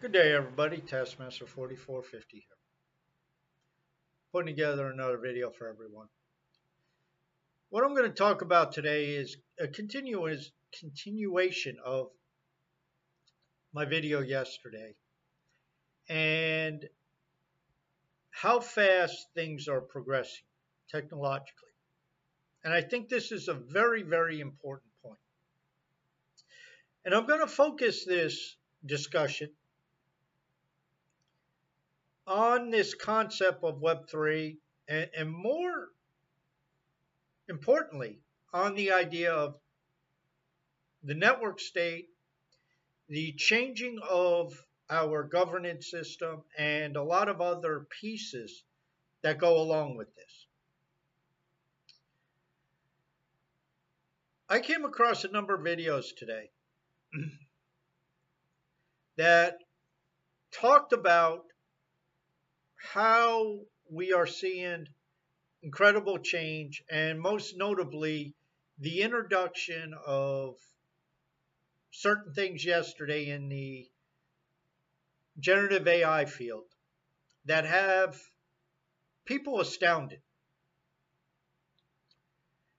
Good day, everybody. Taskmaster 4450 here. Putting together another video for everyone. What I'm going to talk about today is a continuous continuation of my video yesterday and how fast things are progressing technologically. And I think this is a very, very important point. And I'm going to focus this discussion on this concept of Web3 and, and more importantly, on the idea of the network state, the changing of our governance system, and a lot of other pieces that go along with this. I came across a number of videos today that talked about how we are seeing incredible change, and most notably, the introduction of certain things yesterday in the generative AI field that have people astounded.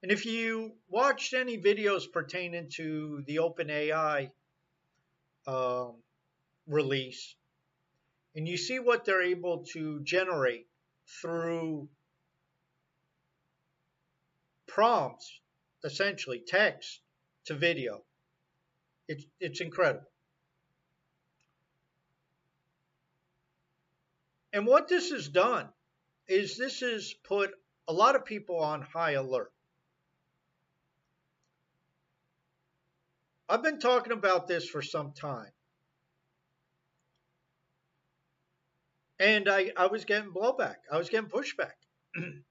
And if you watched any videos pertaining to the OpenAI um, release, and you see what they're able to generate through prompts, essentially text to video. It's, it's incredible. And what this has done is this has put a lot of people on high alert. I've been talking about this for some time. And I, I was getting blowback. I was getting pushback.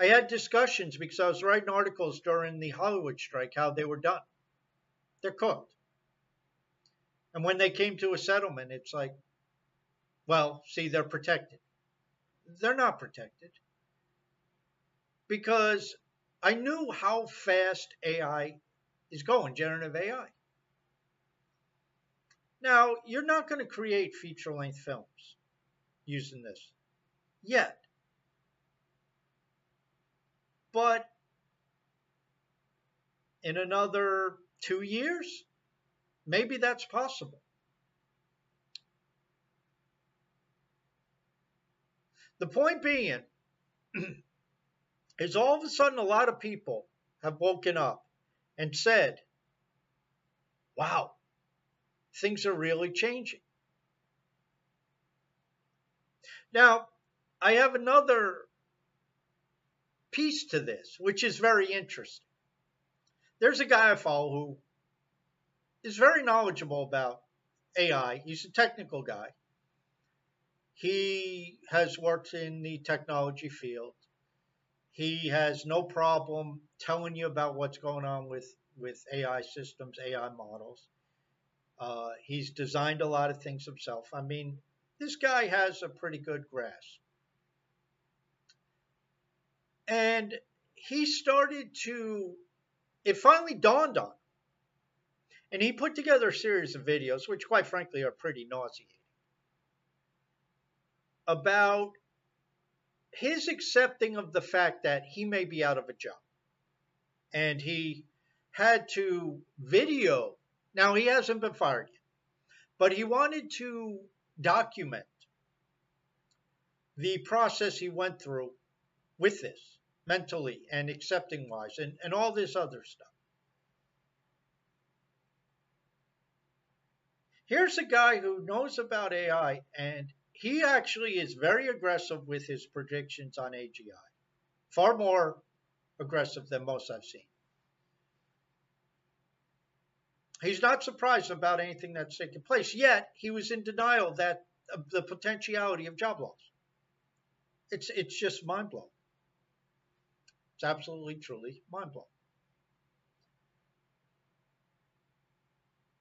I had discussions because I was writing articles during the Hollywood strike how they were done. They're cooked. And when they came to a settlement, it's like, well, see, they're protected. They're not protected because I knew how fast AI is going, generative AI. Now, you're not going to create feature length films using this yet. But in another two years, maybe that's possible. The point being is all of a sudden a lot of people have woken up and said, wow, things are really changing. Now, I have another piece to this, which is very interesting. There's a guy I follow who is very knowledgeable about AI. He's a technical guy. He has worked in the technology field. He has no problem telling you about what's going on with, with AI systems, AI models. Uh, he's designed a lot of things himself. I mean, this guy has a pretty good grasp. And he started to, it finally dawned on him. And he put together a series of videos, which quite frankly are pretty nauseating, about his accepting of the fact that he may be out of a job. And he had to video now, he hasn't been fired yet, but he wanted to document the process he went through with this mentally and accepting wise and, and all this other stuff. Here's a guy who knows about AI and he actually is very aggressive with his predictions on AGI, far more aggressive than most I've seen. He's not surprised about anything that's taking place. Yet he was in denial that of the potentiality of job loss. It's it's just mind blowing. It's absolutely truly mind blowing.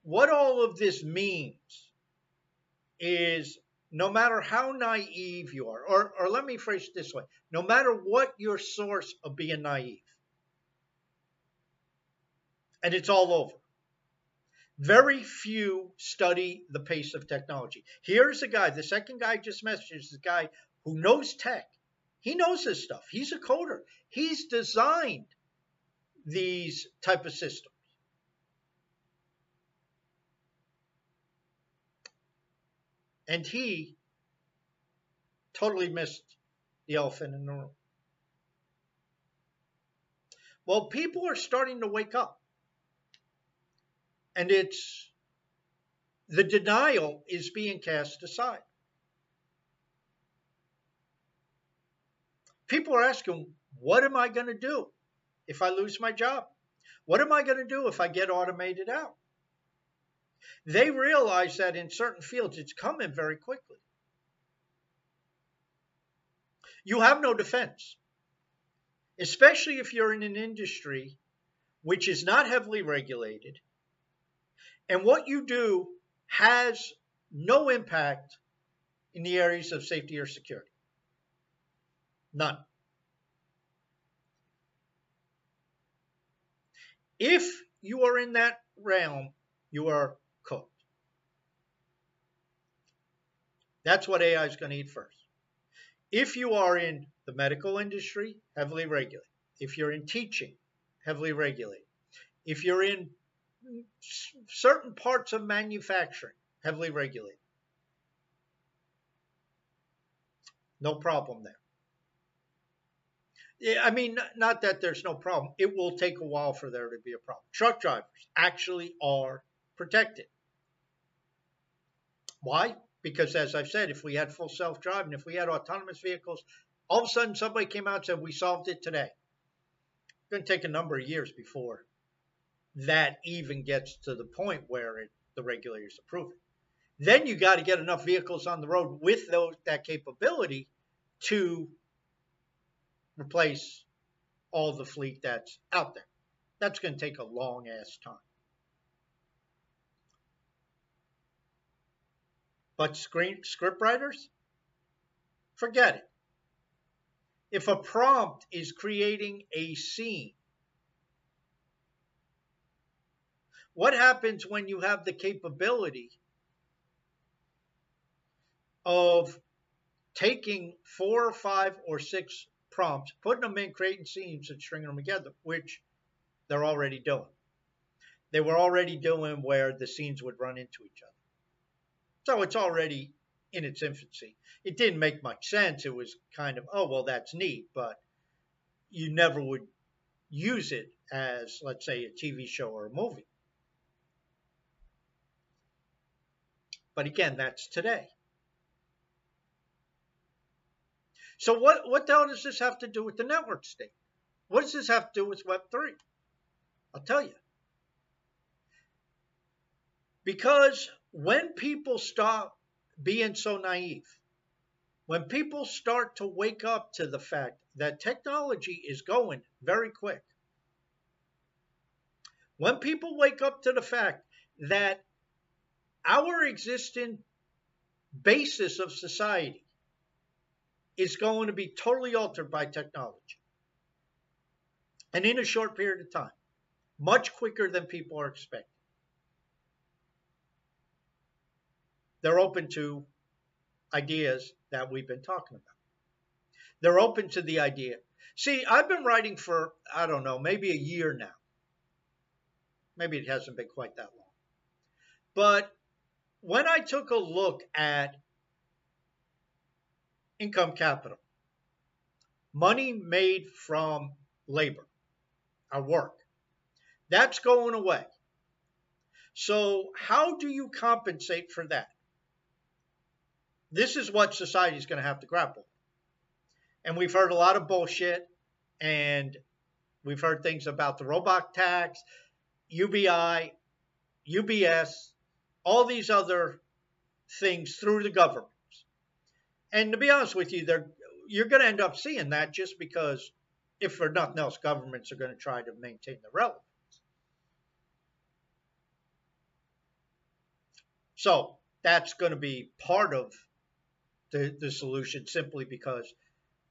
What all of this means is no matter how naive you are, or, or let me phrase it this way no matter what your source of being naive, and it's all over Very few study the pace of technology. Here's a guy, the second guy just messaged a guy who knows tech. He knows this stuff. He's a coder. He's designed these type of systems. And he totally missed the elephant in the room. Well, people are starting to wake up. And it's the denial is being cast aside. People are asking, what am I going to do if I lose my job? What am I going to do if I get automated out? They realize that in certain fields it's coming very quickly. You have no defense especially if you're in an industry which is not heavily regulated and what you do has no impact in the areas of safety or security. None. If you are in that realm, you are cooked. That's what AI is going to eat first. If you are in the medical industry, heavily regulated. If you're in teaching, heavily regulated. If you're in certain parts of manufacturing, heavily regulated. No problem there. I mean, not that there's no problem. It will take a while for there to be a problem. Truck drivers actually are protected. Why? Because, as I've said, if we had full self driving, if we had autonomous vehicles, all of a sudden somebody came out and said, We solved it today. It's going to take a number of years before that even gets to the point where it, the regulators approve it. Then you got to get enough vehicles on the road with those, that capability to replace all the fleet that's out there. That's going to take a long ass time. But screen script writers, forget it. If a prompt is creating a scene, what happens when you have the capability of taking four or five or six prompts, putting them in, creating scenes, and stringing them together, which they're already doing. They were already doing where the scenes would run into each other. So it's already in its infancy. It didn't make much sense. It was kind of, oh, well, that's neat, but you never would use it as, let's say, a TV show or a movie. But again, that's today. So what, what the hell does this have to do with the network state? What does this have to do with Web3? I'll tell you. Because when people stop being so naive, when people start to wake up to the fact that technology is going very quick, when people wake up to the fact that our existing basis of society is going to be totally altered by technology. And in a short period of time, much quicker than people are expecting. they're open to ideas that we've been talking about. They're open to the idea. See, I've been writing for, I don't know, maybe a year now. Maybe it hasn't been quite that long. But when I took a look at income capital, money made from labor, our work, that's going away. So, how do you compensate for that? This is what society is going to have to grapple. And we've heard a lot of bullshit, and we've heard things about the robot tax, UBI, UBS, all these other things through the governments. And to be honest with you, you're going to end up seeing that just because, if for nothing else, governments are going to try to maintain the relevance. So that's going to be part of the, the solution simply because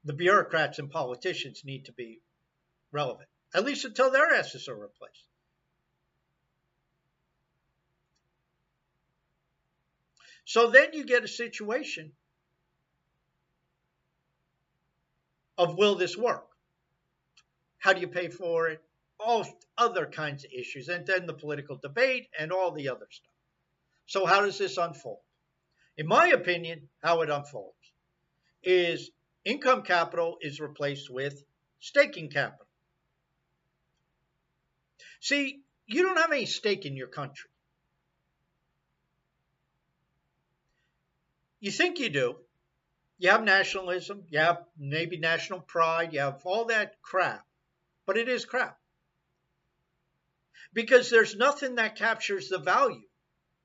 the bureaucrats and politicians need to be relevant, at least until their asses are replaced. So then you get a situation of will this work? How do you pay for it? All other kinds of issues, and then the political debate and all the other stuff. So, how does this unfold? In my opinion, how it unfolds is income capital is replaced with staking capital. See, you don't have any stake in your country. You think you do. You have nationalism, you have maybe national pride, you have all that crap, but it is crap. Because there's nothing that captures the value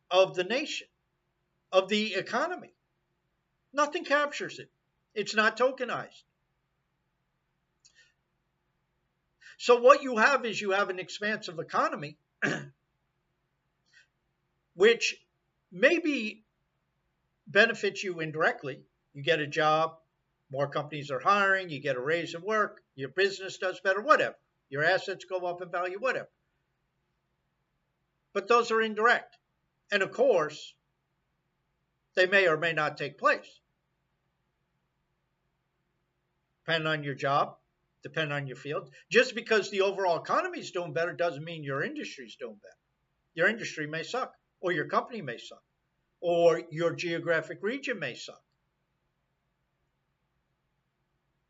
of the nation, of the economy. Nothing captures it. It's not tokenized. So what you have is you have an expansive economy, which maybe benefits you indirectly. You get a job, more companies are hiring, you get a raise in work, your business does better, whatever. Your assets go up in value, whatever. But those are indirect. And of course, they may or may not take place. Depending on your job, depending on your field. Just because the overall economy is doing better doesn't mean your industry is doing better. Your industry may suck, or your company may suck, or your geographic region may suck.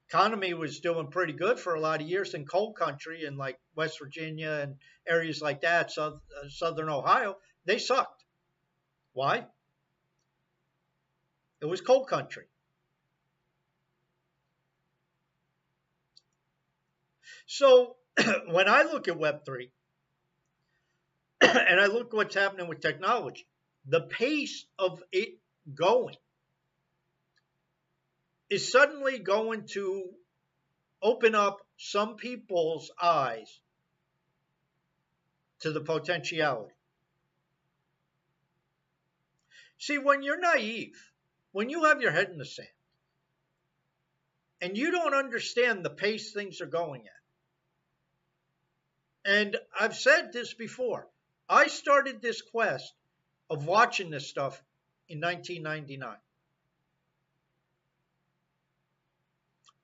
Economy was doing pretty good for a lot of years in coal country in like West Virginia and areas like that, uh, southern Ohio. They sucked. Why? It was coal country. So when I look at Web3 and I look what's happening with technology, the pace of it going is suddenly going to open up some people's eyes to the potentiality. See, when you're naive, when you have your head in the sand, and you don't understand the pace things are going at, and I've said this before. I started this quest of watching this stuff in 1999.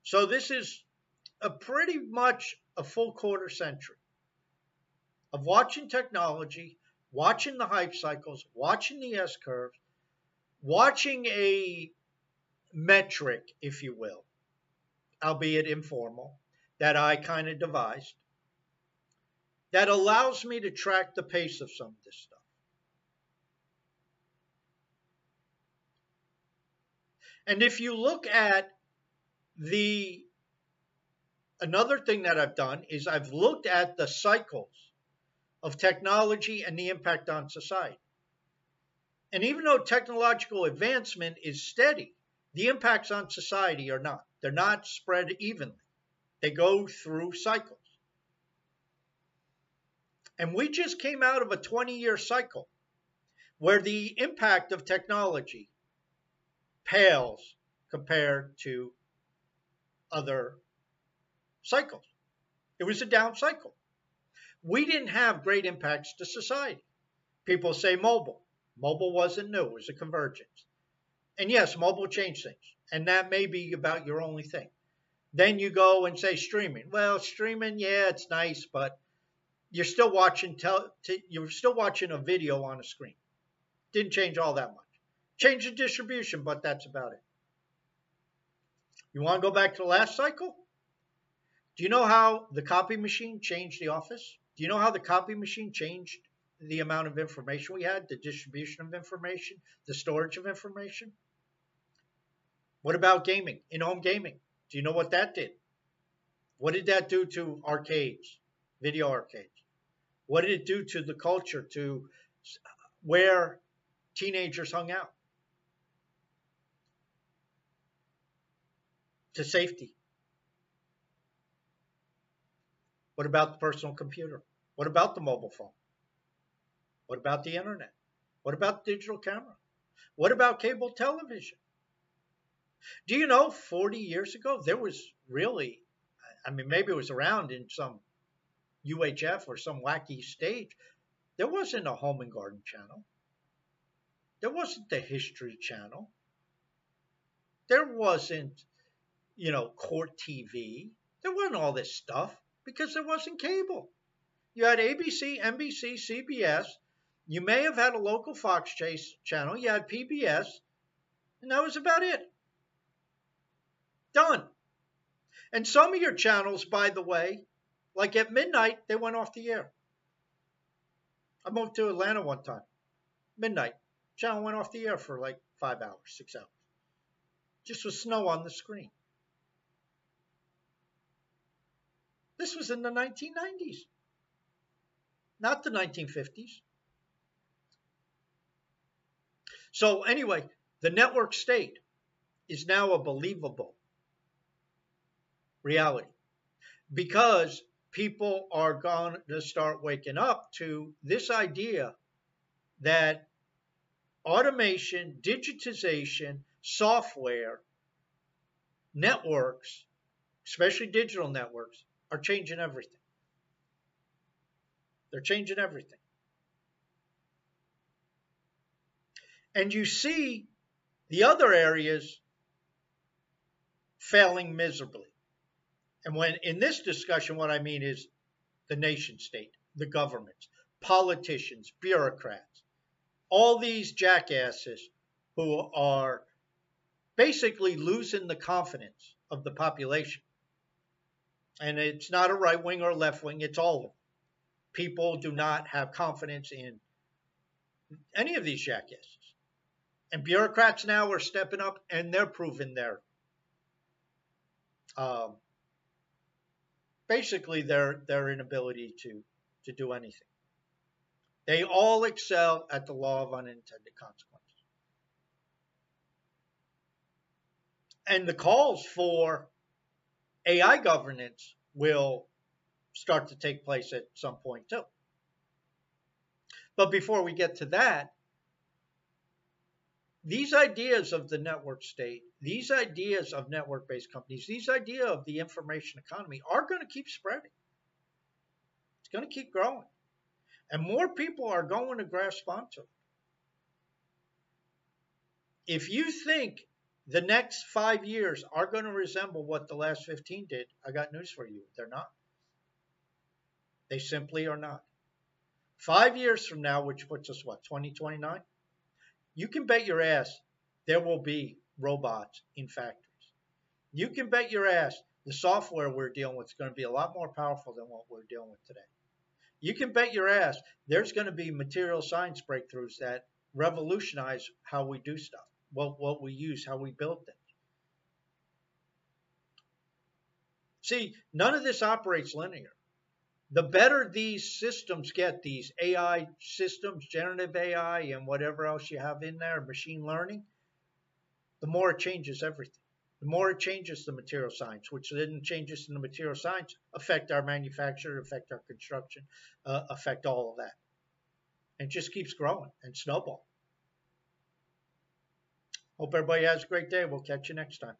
So this is a pretty much a full quarter century of watching technology, watching the hype cycles, watching the S curves, watching a metric, if you will, albeit informal, that I kind of devised that allows me to track the pace of some of this stuff. And if you look at the another thing that I've done is I've looked at the cycles of technology and the impact on society. And even though technological advancement is steady, the impacts on society are not. They're not spread evenly. They go through cycles. And we just came out of a 20 year cycle where the impact of technology pales compared to other cycles. It was a down cycle. We didn't have great impacts to society. People say mobile. Mobile wasn't new, it was a convergence. And yes, mobile changed things. And that may be about your only thing. Then you go and say streaming. Well, streaming, yeah, it's nice, but you're still watching tel- t- you're still watching a video on a screen. Didn't change all that much. Change the distribution, but that's about it. You want to go back to the last cycle? Do you know how the copy machine changed the office? Do you know how the copy machine changed the amount of information we had, the distribution of information, the storage of information? What about gaming, in home gaming? Do you know what that did? What did that do to arcades, video arcades? What did it do to the culture, to where teenagers hung out? To safety. What about the personal computer? What about the mobile phone? What about the internet? What about the digital camera? What about cable television? Do you know 40 years ago there was really, I mean, maybe it was around in some UHF or some wacky stage, there wasn't a home and garden channel. There wasn't the History Channel. There wasn't, you know, Court TV. There wasn't all this stuff because there wasn't cable. You had ABC, NBC, CBS. You may have had a local Fox Chase channel. You had PBS. And that was about it. Done. And some of your channels, by the way, like at midnight, they went off the air. I moved to Atlanta one time. Midnight. Channel went off the air for like five hours, six hours. Just with snow on the screen. This was in the 1990s, not the 1950s. So, anyway, the network state is now a believable reality because people are going to start waking up to this idea that automation, digitization, software, networks, especially digital networks, are changing everything. They're changing everything. And you see the other areas failing miserably. And when in this discussion, what I mean is the nation state, the governments, politicians, bureaucrats, all these jackasses who are basically losing the confidence of the population. And it's not a right wing or left wing, it's all of them. People do not have confidence in any of these jackasses. And bureaucrats now are stepping up and they're proving their um, basically their their inability to to do anything. They all excel at the law of unintended consequences. And the calls for AI governance will start to take place at some point too. But before we get to that, these ideas of the network state, these ideas of network based companies, these idea of the information economy are going to keep spreading. It's going to keep growing. And more people are going to grasp onto it. If you think the next five years are going to resemble what the last 15 did, I got news for you. They're not. They simply are not. Five years from now, which puts us what, 2029? you can bet your ass there will be robots in factories. You can bet your ass the software we're dealing with is going to be a lot more powerful than what we're dealing with today. You can bet your ass there's going to be material science breakthroughs that revolutionize how we do stuff, what, what we use, how we built things. See, none of this operates linear the better these systems get, these AI systems, generative AI, and whatever else you have in there, machine learning, the more it changes everything. The more it changes the material science, which then changes in the material science affect our manufacture, affect our construction, uh, affect all of that. And it just keeps growing and snowball. Hope everybody has a great day. We'll catch you next time.